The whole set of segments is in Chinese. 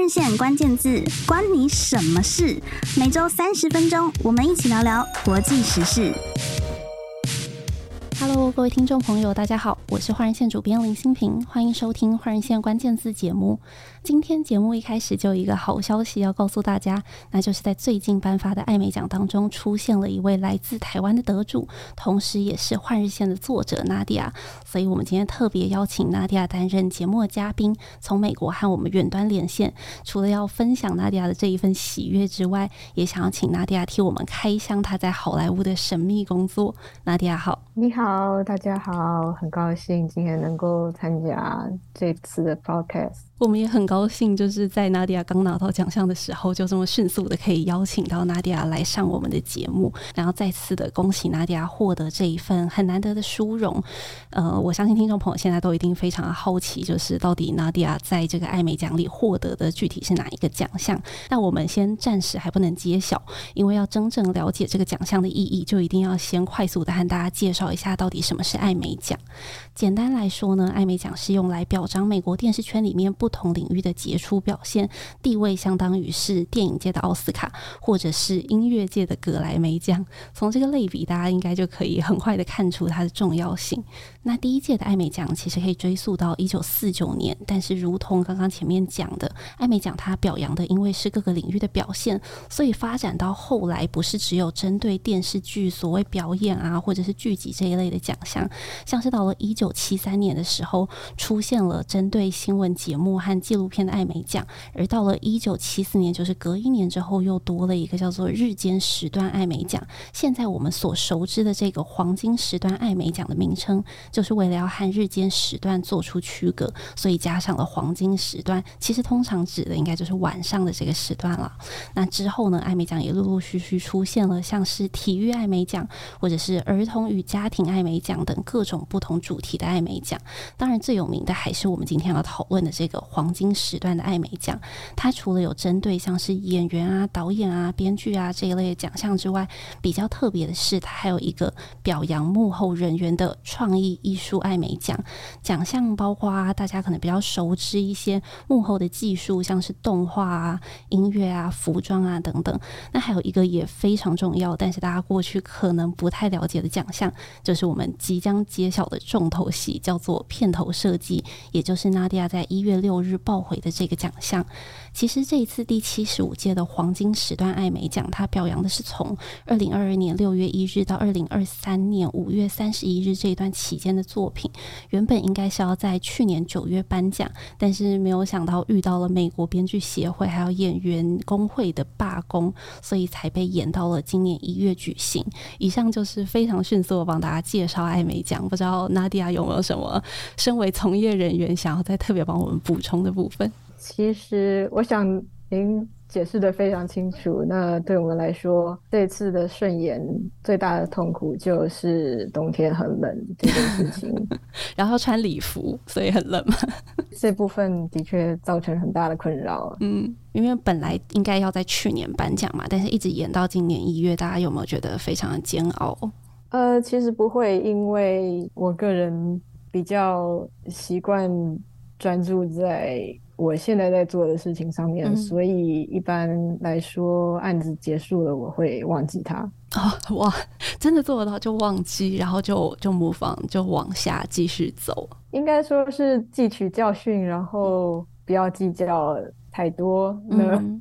换日线关键字，关你什么事？每周三十分钟，我们一起聊聊国际时事。Hello，各位听众朋友，大家好，我是换日线主编林新平，欢迎收听换日线关键字节目。今天节目一开始就有一个好消息要告诉大家，那就是在最近颁发的艾美奖当中，出现了一位来自台湾的得主，同时也是换日线的作者娜迪亚。所以我们今天特别邀请娜迪亚担任节目嘉宾，从美国和我们远端连线。除了要分享娜迪亚的这一份喜悦之外，也想要请娜迪亚替我们开箱她在好莱坞的神秘工作。娜迪亚好，你好。好，大家好，很高兴今天能够参加这次的 podcast。我们也很高兴，就是在娜迪亚刚拿到奖项的时候，就这么迅速的可以邀请到娜迪亚来上我们的节目，然后再次的恭喜娜迪亚获得这一份很难得的殊荣。呃，我相信听众朋友现在都一定非常好奇，就是到底娜迪亚在这个艾美奖里获得的具体是哪一个奖项？那我们先暂时还不能揭晓，因为要真正了解这个奖项的意义，就一定要先快速的和大家介绍一下到底什么是艾美奖。简单来说呢，艾美奖是用来表彰美国电视圈里面不同领域的杰出表现，地位相当于是电影界的奥斯卡，或者是音乐界的格莱美奖。从这个类比，大家应该就可以很快的看出它的重要性。那第一届的艾美奖其实可以追溯到一九四九年，但是如同刚刚前面讲的，艾美奖它表扬的因为是各个领域的表现，所以发展到后来不是只有针对电视剧所谓表演啊，或者是剧集这一类的奖项，像是到了一九七三年的时候，出现了针对新闻节目和纪录片的艾美奖，而到了一九七四年，就是隔一年之后，又多了一个叫做日间时段艾美奖。现在我们所熟知的这个黄金时段艾美奖的名称。就是为了要和日间时段做出区隔，所以加上了黄金时段。其实通常指的应该就是晚上的这个时段了。那之后呢，艾美奖也陆陆续续出现了像是体育艾美奖，或者是儿童与家庭艾美奖等各种不同主题的艾美奖。当然最有名的还是我们今天要讨论的这个黄金时段的艾美奖。它除了有针对像是演员啊、导演啊、编剧啊这一类奖项之外，比较特别的是，它还有一个表扬幕后人员的创意。艺术艾美奖奖项包括，大家可能比较熟知一些幕后的技术，像是动画啊、音乐啊、服装啊等等。那还有一个也非常重要，但是大家过去可能不太了解的奖项，就是我们即将揭晓的重头戏，叫做片头设计，也就是娜迪亚在一月六日报回的这个奖项。其实这一次第七十五届的黄金时段艾美奖，它表扬的是从二零二二年六月一日到二零二三年五月三十一日这一段期间的作品。原本应该是要在去年九月颁奖，但是没有想到遇到了美国编剧协会还有演员工会的罢工，所以才被延到了今年一月举行。以上就是非常迅速的帮大家介绍艾美奖，不知道娜迪亚有没有什么身为从业人员想要再特别帮我们补充的部分？其实我想您解释的非常清楚。那对我们来说，这次的顺延最大的痛苦就是冬天很冷这件事情，然后穿礼服，所以很冷嘛。这部分的确造成很大的困扰。嗯，因为本来应该要在去年颁奖嘛，但是一直延到今年一月，大家有没有觉得非常的煎熬？呃，其实不会，因为我个人比较习惯专注在。我现在在做的事情上面，嗯、所以一般来说，案子结束了，我会忘记它。哦，哇，真的做得到就忘记，然后就就 move on，就往下继续走。应该说是汲取教训，然后不要计较太多。嗯、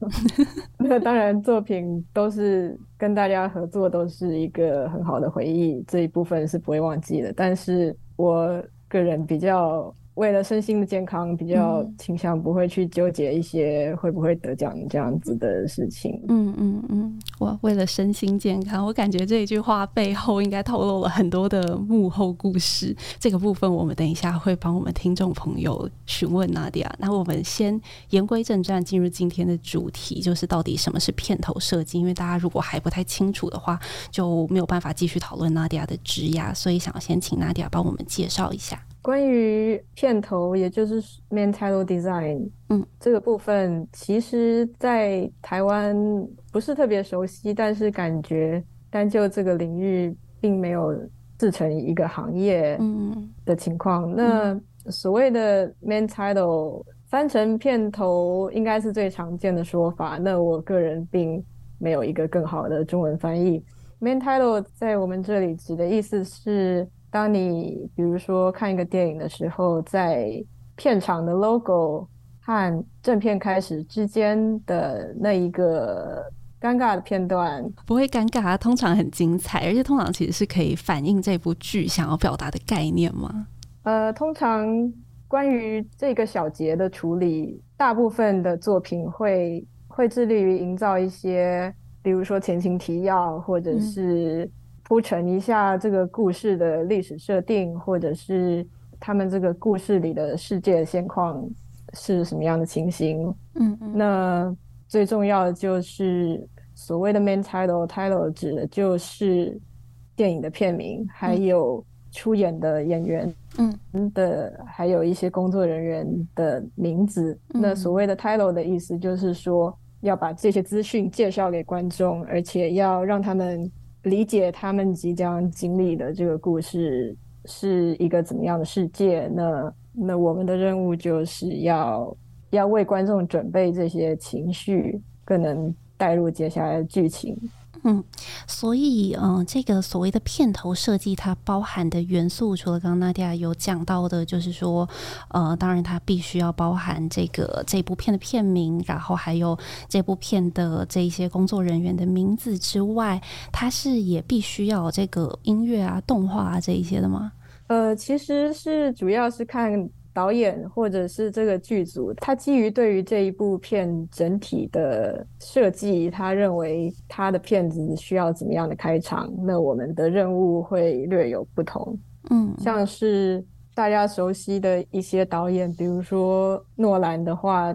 那 那当然，作品都是跟大家合作，都是一个很好的回忆，这一部分是不会忘记的。但是我个人比较。为了身心的健康，比较倾向不会去纠结一些会不会得奖这样子的事情。嗯嗯嗯，我为了身心健康，我感觉这一句话背后应该透露了很多的幕后故事。这个部分我们等一下会帮我们听众朋友询问娜迪亚。那我们先言归正传，进入今天的主题，就是到底什么是片头设计？因为大家如果还不太清楚的话，就没有办法继续讨论娜迪亚的职涯，所以想先请娜迪亚帮我们介绍一下。关于片头，也就是 main title design，嗯，这个部分其实，在台湾不是特别熟悉，但是感觉单就这个领域，并没有自成一个行业，嗯的情况。嗯、那所谓的 main title 翻成片头应该是最常见的说法。那我个人并没有一个更好的中文翻译。main title 在我们这里指的意思是，当你比如说看一个电影的时候，在片场的 logo 和正片开始之间的那一个尴尬的片段，不会尴尬，通常很精彩，而且通常其实是可以反映这部剧想要表达的概念吗？呃，通常关于这个小节的处理，大部分的作品会会致力于营造一些，比如说前情提要，或者是铺陈一下这个故事的历史设定，嗯、或者是他们这个故事里的世界现况是什么样的情形。嗯嗯。那最重要的就是所谓的 main title，title 指的就是电影的片名，嗯、还有。出演的演员，嗯的，还有一些工作人员的名字。嗯、那所谓的 title 的意思就是说，要把这些资讯介绍给观众，而且要让他们理解他们即将经历的这个故事是一个怎么样的世界。那那我们的任务就是要要为观众准备这些情绪，更能带入接下来的剧情。嗯，所以，嗯、呃，这个所谓的片头设计，它包含的元素，除了刚刚 Nadia 有讲到的，就是说，呃，当然它必须要包含这个这部片的片名，然后还有这部片的这一些工作人员的名字之外，它是也必须要这个音乐啊、动画啊这一些的吗？呃，其实是主要是看。导演或者是这个剧组，他基于对于这一部片整体的设计，他认为他的片子需要怎么样的开场，那我们的任务会略有不同。嗯，像是大家熟悉的一些导演，比如说诺兰的话，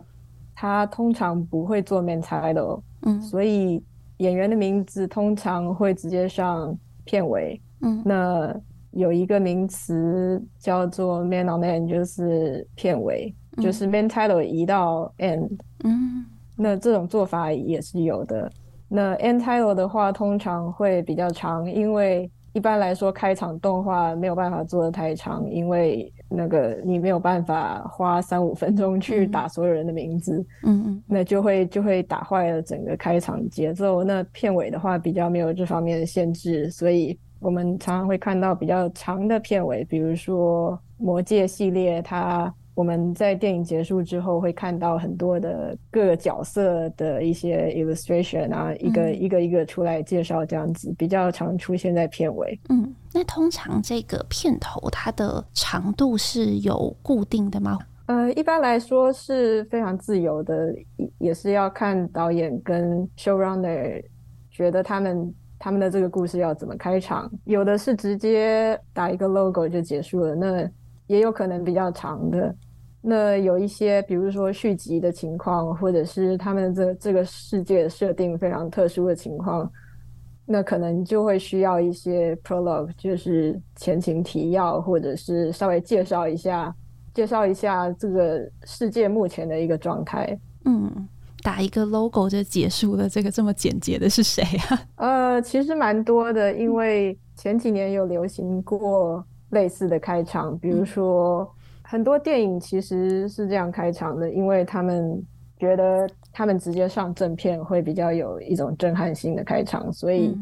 他通常不会做 main title，嗯，所以演员的名字通常会直接上片尾。嗯，那。有一个名词叫做 main on end，就是片尾，嗯、就是 main title 移到 end。嗯，那这种做法也是有的。那 end title 的话，通常会比较长，因为一般来说开场动画没有办法做的太长，因为那个你没有办法花三五分钟去打所有人的名字。嗯嗯，那就会就会打坏了整个开场节奏。那片尾的话比较没有这方面的限制，所以。我们常常会看到比较长的片尾，比如说《魔戒》系列，它我们在电影结束之后会看到很多的各个角色的一些 illustration 啊，一个一个一个出来介绍，这样子比较常出现在片尾。嗯，那通常这个片头它的长度是有固定的吗？呃，一般来说是非常自由的，也是要看导演跟 showrunner 觉得他们。他们的这个故事要怎么开场？有的是直接打一个 logo 就结束了，那也有可能比较长的。那有一些，比如说续集的情况，或者是他们这这个世界设定非常特殊的情况，那可能就会需要一些 prologue，就是前情提要，或者是稍微介绍一下，介绍一下这个世界目前的一个状态。嗯。打一个 logo 就结束了，这个这么简洁的是谁啊？呃，其实蛮多的，因为前几年有流行过类似的开场，比如说很多电影其实是这样开场的，因为他们觉得他们直接上正片会比较有一种震撼性的开场，所以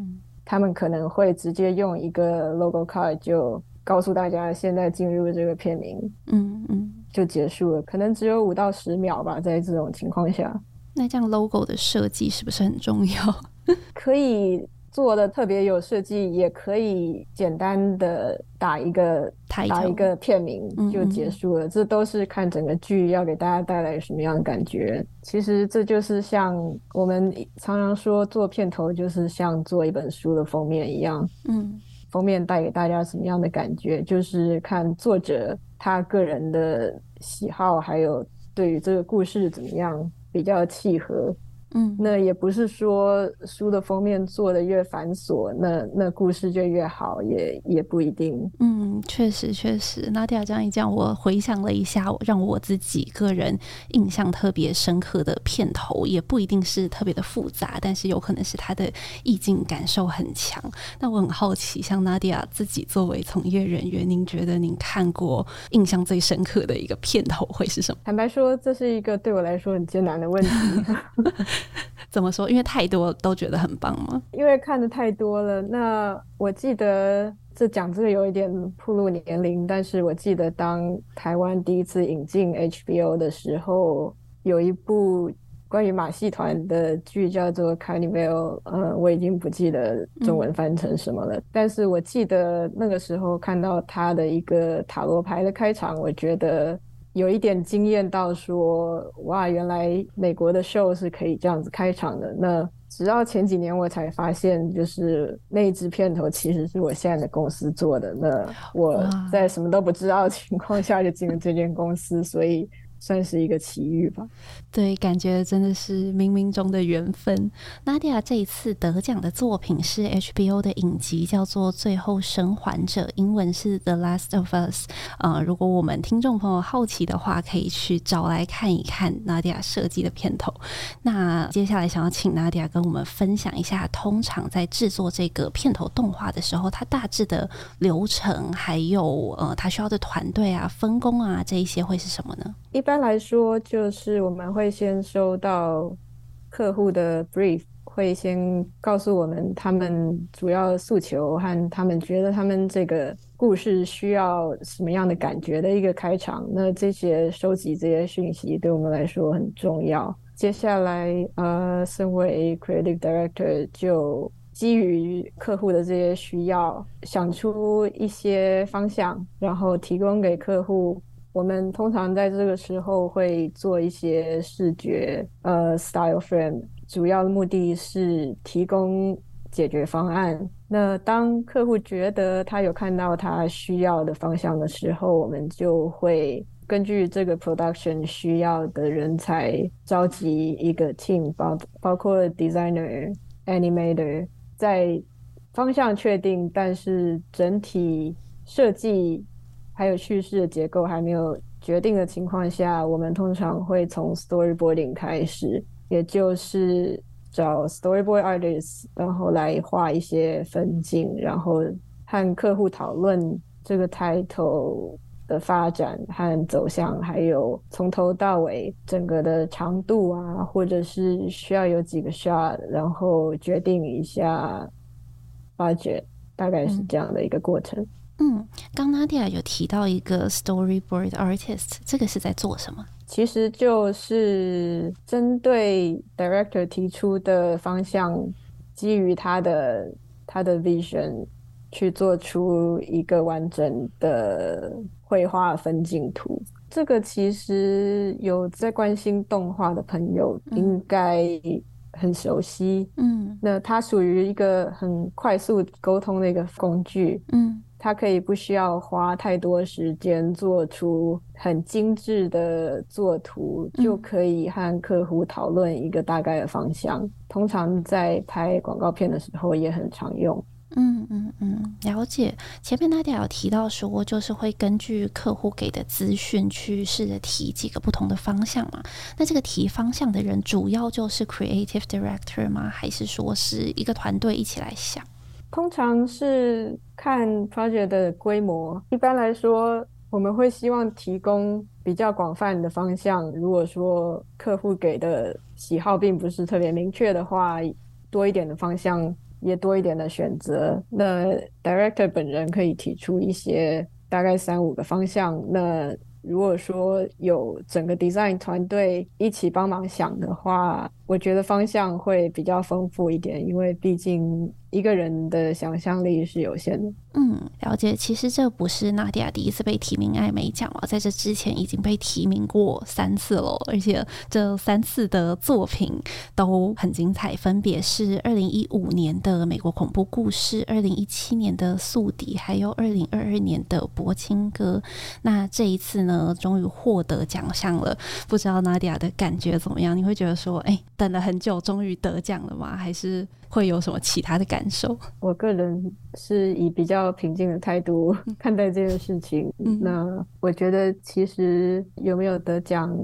他们可能会直接用一个 logo card 就告诉大家现在进入这个片名，嗯嗯，就结束了，可能只有五到十秒吧，在这种情况下。那这样 logo 的设计是不是很重要？可以做的特别有设计，也可以简单的打一个打一个片名就结束了。嗯嗯，这都是看整个剧要给大家带来什么样的感觉。其实这就是像我们常常说做片头，就是像做一本书的封面一样。嗯，封面带给大家什么样的感觉，就是看作者他个人的喜好，还有对于这个故事怎么样。比较契合，嗯，那也不是说书的封面做的越繁琐，那那故事就越好，也也不一定。嗯，确实确实。娜迪亚这样一讲，我回想了一下，让我自己个人印象特别深刻的片头，也不一定是特别的复杂，但是有可能是它的意境感受很强。那我很好奇，像娜迪亚自己作为从业人员，您觉得您看过印象最深刻的一个片头会是什么？坦白说，这是一个对我来说很艰难的问题。怎么说？因为太多都觉得很棒吗？因为看的太多了。那我记得这讲这个有一点暴露年龄，但是我记得当台湾第一次引进 HBO 的时候，有一部关于马戏团的剧叫做《Carnival》，呃，我已经不记得中文翻成什么了。但是我记得那个时候看到他的一个塔罗牌的开场，我觉得。有一点惊艳到说，哇，原来美国的 show 是可以这样子开场的。那直到前几年我才发现，就是那一支片头其实是我现在的公司做的。那我在什么都不知道的情况下就进了这间公司，所以。算是一个奇遇吧，对，感觉真的是冥冥中的缘分。娜迪亚这一次得奖的作品是 HBO 的影集，叫做《最后生还者》，英文是《The Last of Us》。呃，如果我们听众朋友好奇的话，可以去找来看一看娜迪亚设计的片头。那接下来想要请娜迪亚跟我们分享一下，通常在制作这个片头动画的时候，它大致的流程，还有呃，它需要的团队啊、分工啊这一些会是什么呢？一般一般来说，就是我们会先收到客户的 brief，会先告诉我们他们主要诉求和他们觉得他们这个故事需要什么样的感觉的一个开场。那这些收集这些讯息对我们来说很重要。接下来，呃，身为 creative director，就基于客户的这些需要，想出一些方向，然后提供给客户。我们通常在这个时候会做一些视觉呃 style frame，主要的目的是提供解决方案。那当客户觉得他有看到他需要的方向的时候，我们就会根据这个 production 需要的人才，召集一个 team，包包括 designer、animator，在方向确定，但是整体设计。还有叙事的结构还没有决定的情况下，我们通常会从 storyboarding 开始，也就是找 storyboard artists，然后来画一些分镜，然后和客户讨论这个 title 的发展和走向，还有从头到尾整个的长度啊，或者是需要有几个 shot，然后决定一下 budget，大概是这样的一个过程。嗯嗯，刚娜迪亚有提到一个 storyboard artist，这个是在做什么？其实就是针对 director 提出的方向，基于他的他的 vision 去做出一个完整的绘画分镜图。这个其实有在关心动画的朋友应该很熟悉。嗯，那它属于一个很快速沟通的一个工具。嗯。它可以不需要花太多时间做出很精致的作图，嗯，就可以和客户讨论一个大概的方向。通常在拍广告片的时候也很常用。嗯嗯嗯，了解。前面大家有提到说，就是会根据客户给的资讯去试着提几个不同的方向嘛。那这个提方向的人主要就是 creative director 吗？还是说是一个团队一起来想？通常是看 project 的规模。一般来说，我们会希望提供比较广泛的方向。如果说客户给的喜好并不是特别明确的话，多一点的方向也多一点的选择。那 director 本人可以提出一些大概三五个方向。那如果说有整个 design 团队一起帮忙想的话，我觉得方向会比较丰富一点，因为毕竟一个人的想象力是有限的。嗯，了解。其实这不是娜迪亚第一次被提名艾美奖了，在这之前已经被提名过三次了，而且这三次的作品都很精彩，分别是二零一五年的美国恐怖故事、二零一七年的宿敌，还有二零二二年的柏青哥。那这一次呢，终于获得奖项了，不知道娜迪亚的感觉怎么样？你会觉得说，哎，等了很久，终于得奖了吗？还是会有什么其他的感受？我个人是以比较平静的态度看待这件事情。嗯、那我觉得，其实有没有得奖，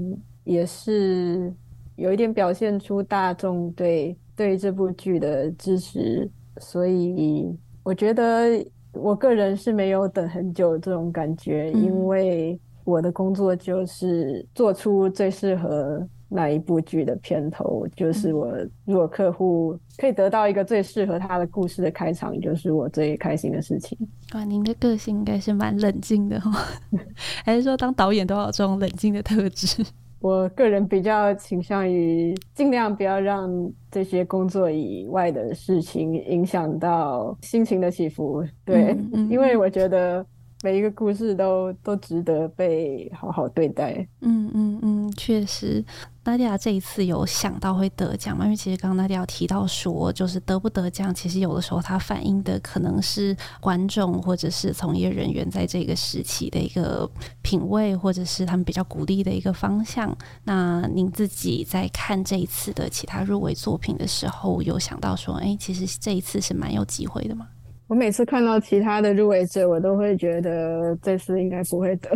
也是有一点表现出大众对对这部剧的支持。所以，我觉得我个人是没有等很久这种感觉，嗯、因为我的工作就是做出最适合。那一部剧的片头，就是我如果客户可以得到一个最适合他的故事的开场，就是我最开心的事情。哇，您的个性应该是蛮冷静的哈，还是说当导演都要有这种冷静的特质？我个人比较倾向于尽量不要让这些工作以外的事情影响到心情的起伏。对，嗯嗯、因为我觉得。每一个故事都都值得被好好对待。嗯嗯嗯，确实，娜迪亚这一次有想到会得奖吗？因为其实刚刚娜迪亚提到说，就是得不得奖，其实有的时候它反映的可能是观众或者是从业人员在这个时期的一个品味，或者是他们比较鼓励的一个方向。那您自己在看这一次的其他入围作品的时候，有想到说，哎，其实这一次是蛮有机会的吗？我每次看到其他的入围者，我都会觉得这次应该不会得。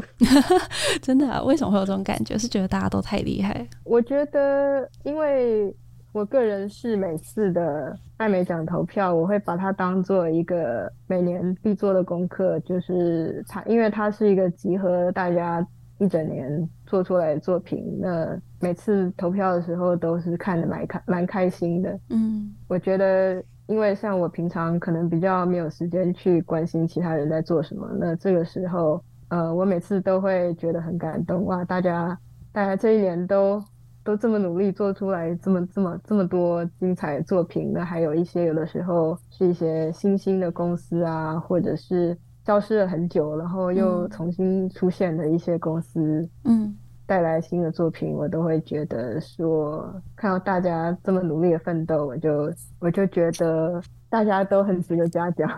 真的啊？为什么会有这种感觉？是觉得大家都太厉害？我觉得，因为我个人是每次的艾美奖投票，我会把它当做一个每年必做的功课，就是它，因为它是一个集合大家一整年做出来的作品。那每次投票的时候，都是看的蛮开蛮开心的。嗯，我觉得。因为像我平常可能比较没有时间去关心其他人在做什么，那这个时候，呃，我每次都会觉得很感动哇！大家，大家这一年都都这么努力做出来这么这么这么多精彩的作品，那还有一些有的时候是一些新兴的公司啊，或者是消失了很久，然后又重新出现的一些公司，嗯。带来新的作品，我都会觉得说，看到大家这么努力的奋斗，我就我就觉得大家都很值得嘉奖。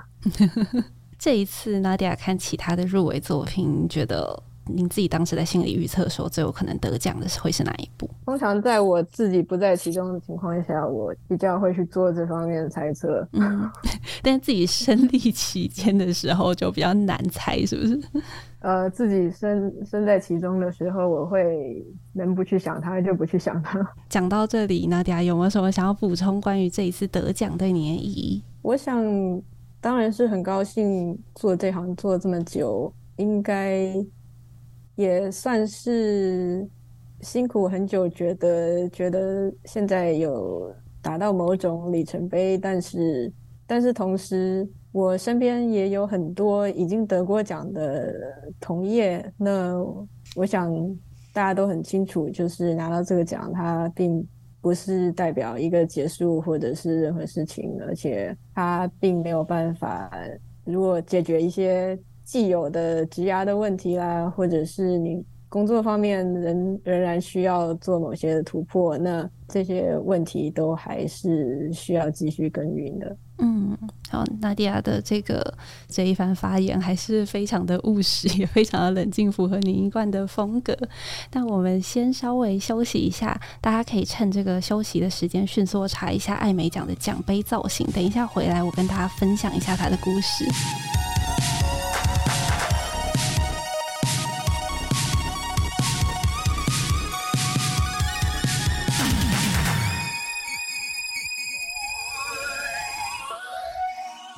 这一次，娜迪亚看其他的入围作品，觉得您自己当时在心里预测说最有可能得奖的是会是哪一部？通常在我自己不在其中的情况下，我比较会去做这方面的猜测。嗯，但自己身历其间的时候就比较难猜，是不是？呃，自己身身在其中的时候，我会能不去想它就不去想它。讲到这里，娜迪亚有没有什么想要补充关于这一次得奖对你的意义？我想，当然是很高兴做这行做这么久，应该也算是辛苦很久，觉得觉得现在有达到某种里程碑，但是但是同时。我身边也有很多已经得过奖的同业，那我想大家都很清楚，就是拿到这个奖，它并不是代表一个结束或者是任何事情，而且它并没有办法，如果解决一些既有的职涯的问题啦，或者是你工作方面仍仍然需要做某些的突破，那这些问题都还是需要继续耕耘的。嗯，好，娜迪亚的这个这一番发言还是非常的务实，也非常的冷静，符合您一贯的风格。那我们先稍微休息一下，大家可以趁这个休息的时间迅速查一下艾美奖的奖杯造型。等一下回来，我跟大家分享一下他的故事。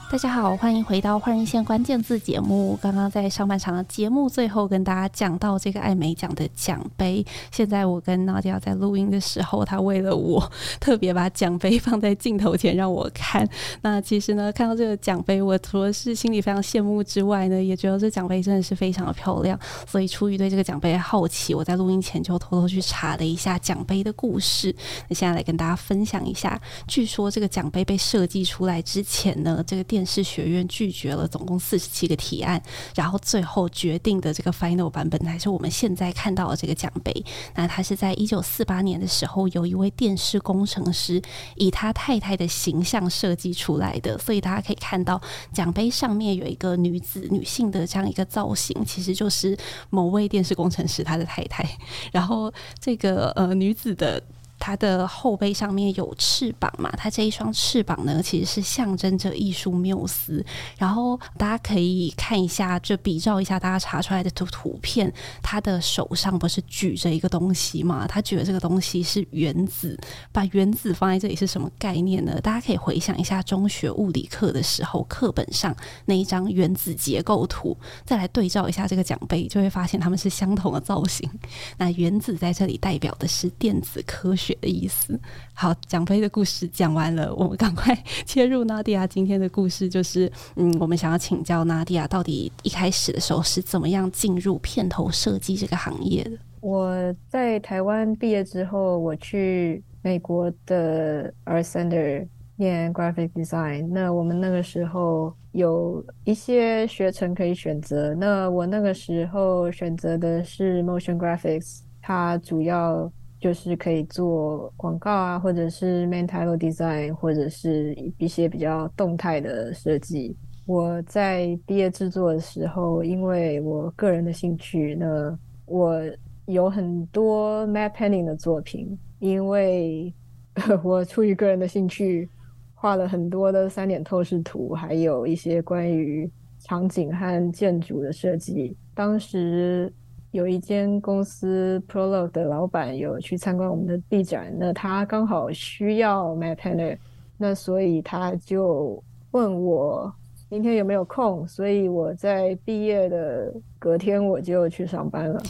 大家好，欢迎回到《换一线关键字》节目。刚刚在上半场的节目最后跟大家讲到这个艾美奖的奖杯。现在我跟 Nadia 在录音的时候，他为了我特别把奖杯放在镜头前让我看。那其实呢，看到这个奖杯，我除了是心里非常羡慕之外呢，也觉得这奖杯真的是非常的漂亮。所以出于对这个奖杯的好奇，我在录音前就偷偷去查了一下奖杯的故事。那现在来跟大家分享一下，据说这个奖杯被设计出来之前呢，这个电是学院拒绝了总共四十七个提案，然后最后决定的这个 final 版本才是我们现在看到的这个奖杯。那它是在一九四八年的时候，有一位电视工程师以他太太的形象设计出来的，所以大家可以看到奖杯上面有一个女子女性的这样一个造型，其实就是某位电视工程师他的太太。然后这个呃女子的。它的后背上面有翅膀嘛？它这一双翅膀呢，其实是象征着艺术缪斯。然后大家可以看一下，就比照一下大家查出来的图图片。他的手上不是举着一个东西嘛？他举的这个东西是原子。把原子放在这里是什么概念呢？大家可以回想一下中学物理课的时候，课本上那一张原子结构图，再来对照一下这个奖杯，就会发现它们是相同的造型。那原子在这里代表的是电子科学。的意思。好，奖杯的故事讲完了，我们赶快 切入 Nadia 今天的故事。就是，嗯，我们想要请教 Nadia，到底一开始的时候是怎么样进入片头设计这个行业的？我在台湾毕业之后，我去美国的 Art Center 念 Graphic Design。那我们那个时候有一些学程可以选择。那我那个时候选择的是 Motion Graphics，它主要。就是可以做广告啊，或者是 main title design，或者是一些比较动态的设计。我在毕业制作的时候，因为我个人的兴趣呢，我有很多 map painting 的作品，因为 我出于个人的兴趣，画了很多的三点透视图，还有一些关于场景和建筑的设计。当时。有一间公司 Prologue 的老板有去参观我们的毕展，那他刚好需要 matte painter，那所以他就问我明天有没有空，所以我在毕业的隔天我就去上班了。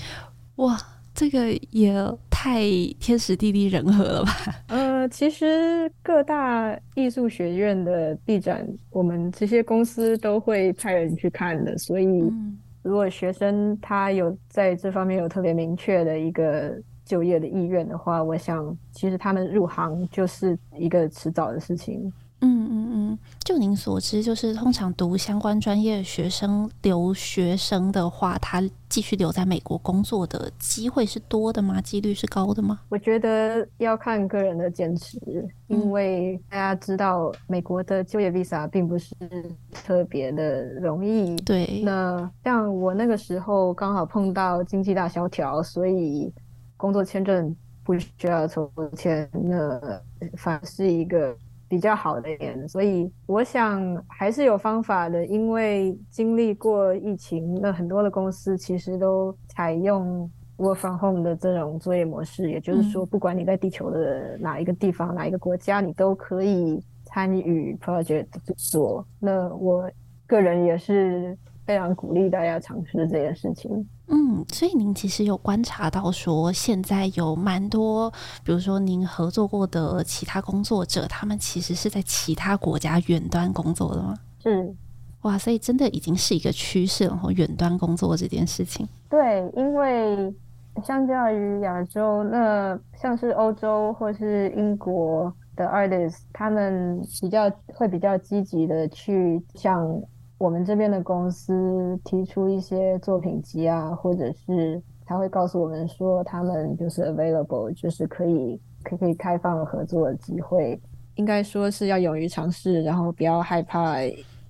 哇，这个也太天时地利人和了吧？呃，其实各大艺术学院的毕展，我们这些公司都会派人去看的，所以。嗯如果学生他有在这方面有特别明确的一个就业的意愿的话，我想其实他们入行就是一个迟早的事情。嗯嗯嗯，就您所知，就是通常读相关专业的学生留学生的话，他继续留在美国工作的机会是多的吗？几率是高的吗？我觉得要看个人的坚持，因为大家知道美国的就业 visa 并不是特别的容易。对，那像我那个时候刚好碰到经济大萧条，所以工作签证不需要抽签，那反而是一个。比较好的一点，所以我想还是有方法的。因为经历过疫情，那很多的公司其实都采用 work from home 的这种作业模式，也就是说，不管你在地球的哪一个地方、哪一个国家，你都可以参与 project 做。那我个人也是非常鼓励大家尝试这件事情。嗯，所以您其实有观察到说，现在有蛮多，比如说您合作过的其他工作者，他们其实是在其他国家远端工作的吗？是，哇，所以真的已经是一个趋势了，然后远端工作这件事情。对，因为相较于亚洲，那像是欧洲或是英国的 artist，他们比较会比较积极的去向。我们这边的公司提出一些作品集啊，或者是他会告诉我们说，他们就是 available，就是可以可以可以开放合作的机会。应该说是要勇于尝试，然后不要害怕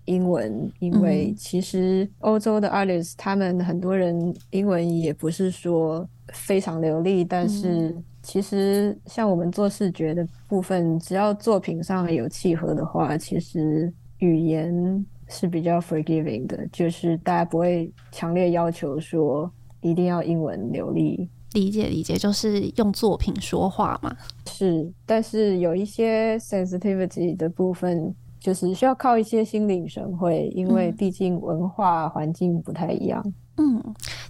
英文，因为其实欧洲的 artists 他们很多人英文也不是说非常流利，但是其实像我们做视觉的部分，只要作品上有契合的话，其实语言。是比较 forgiving 的，就是大家不会强烈要求说一定要英文流利。理解理解，就是用作品说话嘛。是，但是有一些 sensitivity 的部分，就是需要靠一些心领神会，因为毕竟文化环境不太一样。嗯，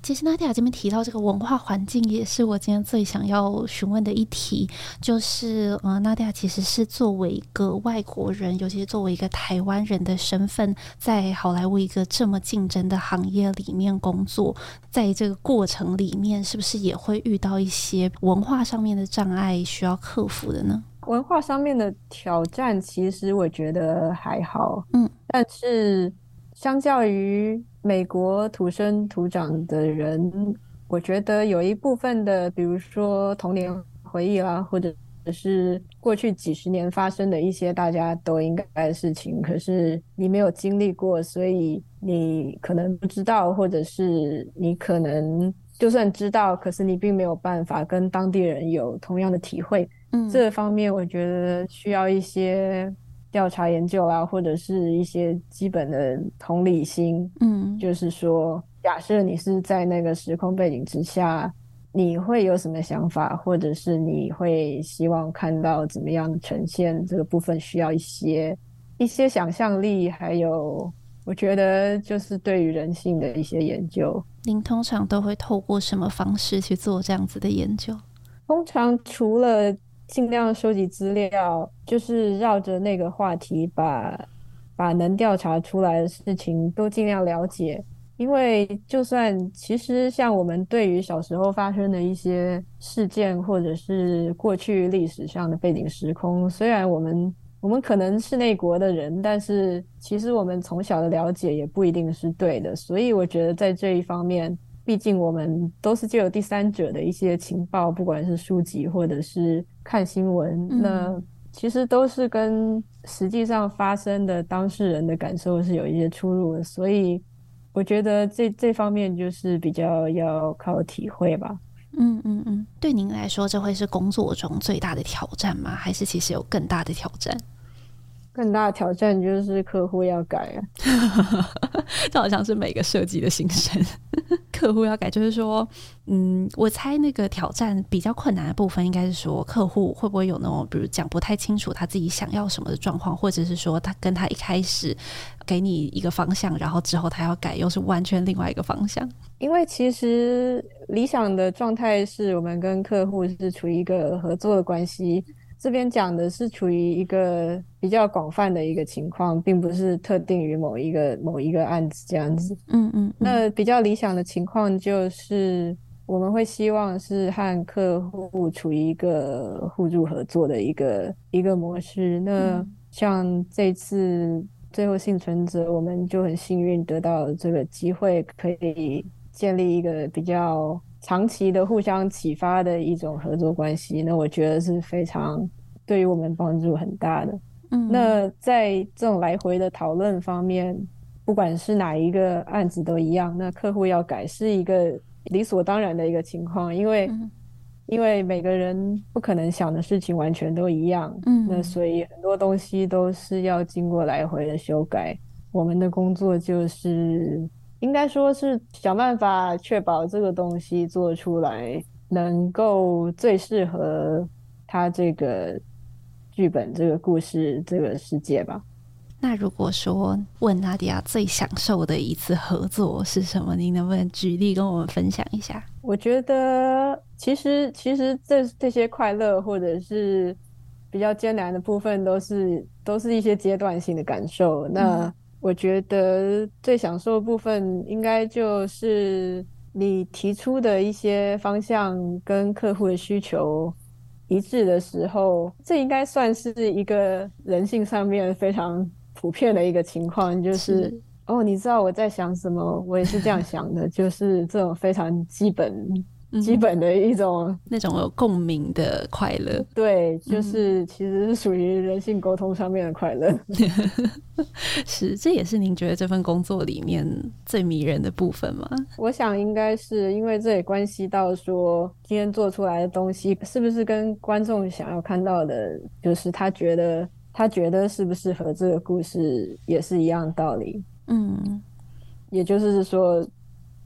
其实 Nadia 这边提到这个文化环境，也是我今天最想要询问的一题。就是，呃，Nadia 其实是作为一个外国人，尤其是作为一个台湾人的身份，在好莱坞一个这么竞争的行业里面工作，在这个过程里面，是不是也会遇到一些文化上面的障碍需要克服的呢？文化上面的挑战，其实我觉得还好，嗯，但是相较于美国土生土长的人，我觉得有一部分的，比如说童年回忆啊，或者是过去几十年发生的一些大家都应该的事情，可是你没有经历过，所以你可能不知道，或者是你可能就算知道，可是你并没有办法跟当地人有同样的体会。嗯，这方面我觉得需要一些调查研究啊，或者是一些基本的同理心。嗯，就是说，假设你是在那个时空背景之下，你会有什么想法，或者是你会希望看到怎么样的呈现？这个部分需要一些一些想象力，还有我觉得就是对于人性的一些研究。您通常都会透过什么方式去做这样子的研究？通常除了尽量收集资料，就是绕着那个话题把，把能调查出来的事情都尽量了解。因为就算其实像我们对于小时候发生的一些事件，或者是过去历史上的背景时空，虽然我们我们可能是那国的人，但是其实我们从小的了解也不一定是对的。所以我觉得在这一方面。毕竟我们都是借由第三者的一些情报，不管是书籍或者是看新闻，嗯，那其实都是跟实际上发生的当事人的感受是有一些出入的。所以我觉得这这方面就是比较要靠体会吧。嗯嗯嗯，对您来说，这会是工作中最大的挑战吗？还是其实有更大的挑战？更大的挑战就是客户要改啊，这好像是每个设计的心声。客户要改，就是说，嗯，我猜那个挑战比较困难的部分，应该是说客户会不会有那种，比如讲不太清楚他自己想要什么的状况，或者是说他跟他一开始给你一个方向，然后之后他要改，又是完全另外一个方向。因为其实理想的状态是我们跟客户是处于一个合作的关系。这边讲的是处于一个比较广泛的一个情况，并不是特定于某一个某一个案子这样子。嗯嗯。那比较理想的情况就是，我们会希望是和客户处于一个互助合作的一个一个模式。那像这次最后幸存者，我们就很幸运得到这个机会，可以建立一个比较。长期的互相启发的一种合作关系，那我觉得是非常对于我们帮助很大的。嗯，那在这种来回的讨论方面，不管是哪一个案子都一样，那客户要改是一个理所当然的一个情况，因为、嗯、因为每个人不可能想的事情完全都一样。嗯，那所以很多东西都是要经过来回的修改。我们的工作就是。应该说是想办法确保这个东西做出来能够最适合他这个剧本、这个故事、这个世界吧。那如果说问 Nadia 最享受的一次合作是什么？您能不能举例跟我们分享一下？我觉得其实其实这这些快乐或者是比较艰难的部分，都是都是一些阶段性的感受。那。嗯我觉得最享受的部分，应该就是你提出的一些方向跟客户的需求一致的时候，这应该算是一个人性上面非常普遍的一个情况，就是，是哦，你知道我在想什么，我也是这样想的，就是这种非常基本。基本的一种、嗯、那种有共鸣的快乐，对，就是其实是属于人性沟通上面的快乐。是，这也是您觉得这份工作里面最迷人的部分吗？我想应该是，因为这也关系到说，今天做出来的东西是不是跟观众想要看到的，就是他觉得他觉得是不是和这个故事，也是一样的道理。嗯，也就是说，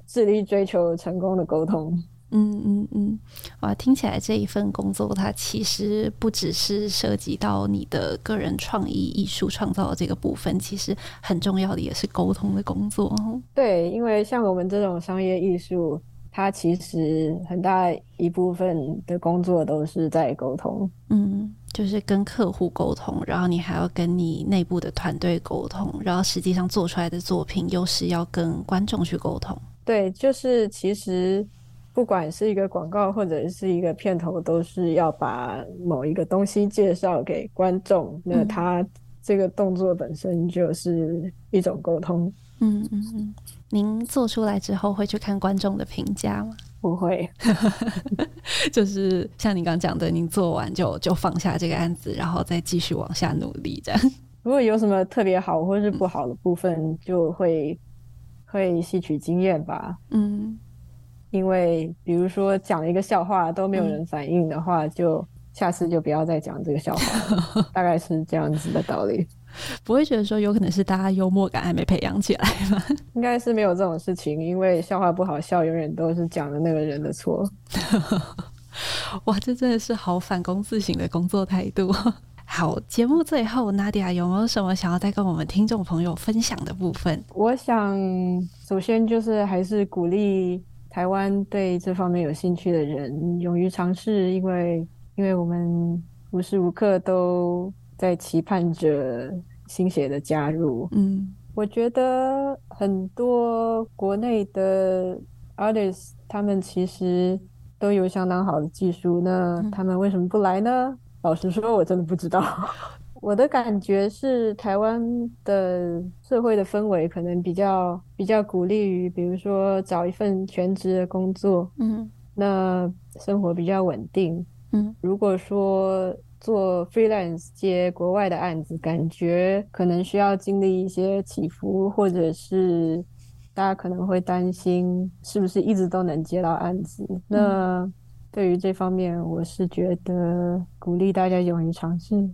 致力追求成功的沟通。嗯嗯嗯，哇，听起来这一份工作它其实不只是涉及到你的个人创意艺术创造的这个部分，其实很重要的也是沟通的工作。对，因为像我们这种商业艺术，它其实很大一部分的工作都是在沟通。嗯，就是跟客户沟通，然后你还要跟你内部的团队沟通，然后实际上做出来的作品又是要跟观众去沟通。对，就是其实。不管是一个广告或者是一个片头，都是要把某一个东西介绍给观众。那他这个动作本身就是一种沟通。嗯嗯嗯。您做出来之后会去看观众的评价吗？不会，就是像你刚讲的，您做完就就放下这个案子，然后再继续往下努力这样。如果有什么特别好或是不好的部分，就会会吸取经验吧。嗯。因为比如说讲一个笑话都没有人反应的话，嗯、就下次就不要再讲这个笑话，大概是这样子的道理。不会觉得说有可能是大家幽默感还没培养起来吗？应该是没有这种事情，因为笑话不好笑，永远都是讲的那个人的错。哇，这真的是好反躬自省的工作态度。好，节目最后，Nadia 有没有什么想要再跟我们听众朋友分享的部分？我想首先就是还是鼓励。台湾对这方面有兴趣的人，勇于尝试，因为因为我们无时无刻都在期盼着新血的加入。嗯，我觉得很多国内的 artists，他们其实都有相当好的技术，那他们为什么不来呢？嗯、老实说，我真的不知道。我的感觉是，台湾的社会的氛围可能比较比较鼓励于，比如说找一份全职的工作，嗯，那生活比较稳定，嗯。如果说做 freelance 接国外的案子，感觉可能需要经历一些起伏，或者是大家可能会担心是不是一直都能接到案子。那对于这方面，我是觉得鼓励大家勇于尝试。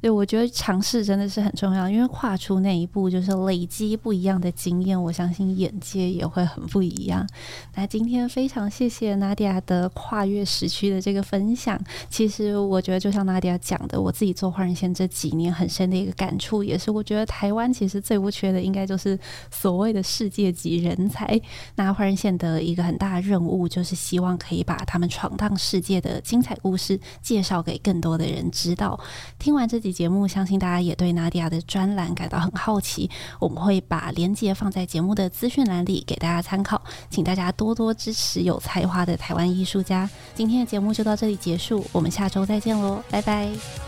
对，我觉得尝试真的是很重要，因为跨出那一步就是累积不一样的经验，我相信眼界也会很不一样。那今天非常谢谢 Nadia 的跨越时区的这个分享。其实我觉得，就像 Nadia 讲的，我自己做换人线这几年很深的一个感触，也是我觉得台湾其实最不缺的，应该就是所谓的世界级人才。那换人线的一个很大的任务，就是希望可以把他们闯荡世界的精彩故事介绍给更多的人知道。听完这集节目，相信大家也对纳迪亚的专栏感到很好奇。我们会把链接放在节目的资讯栏里，给大家参考。请大家多多支持有才华的台湾艺术家。今天的节目就到这里结束，我们下周再见喽，拜拜。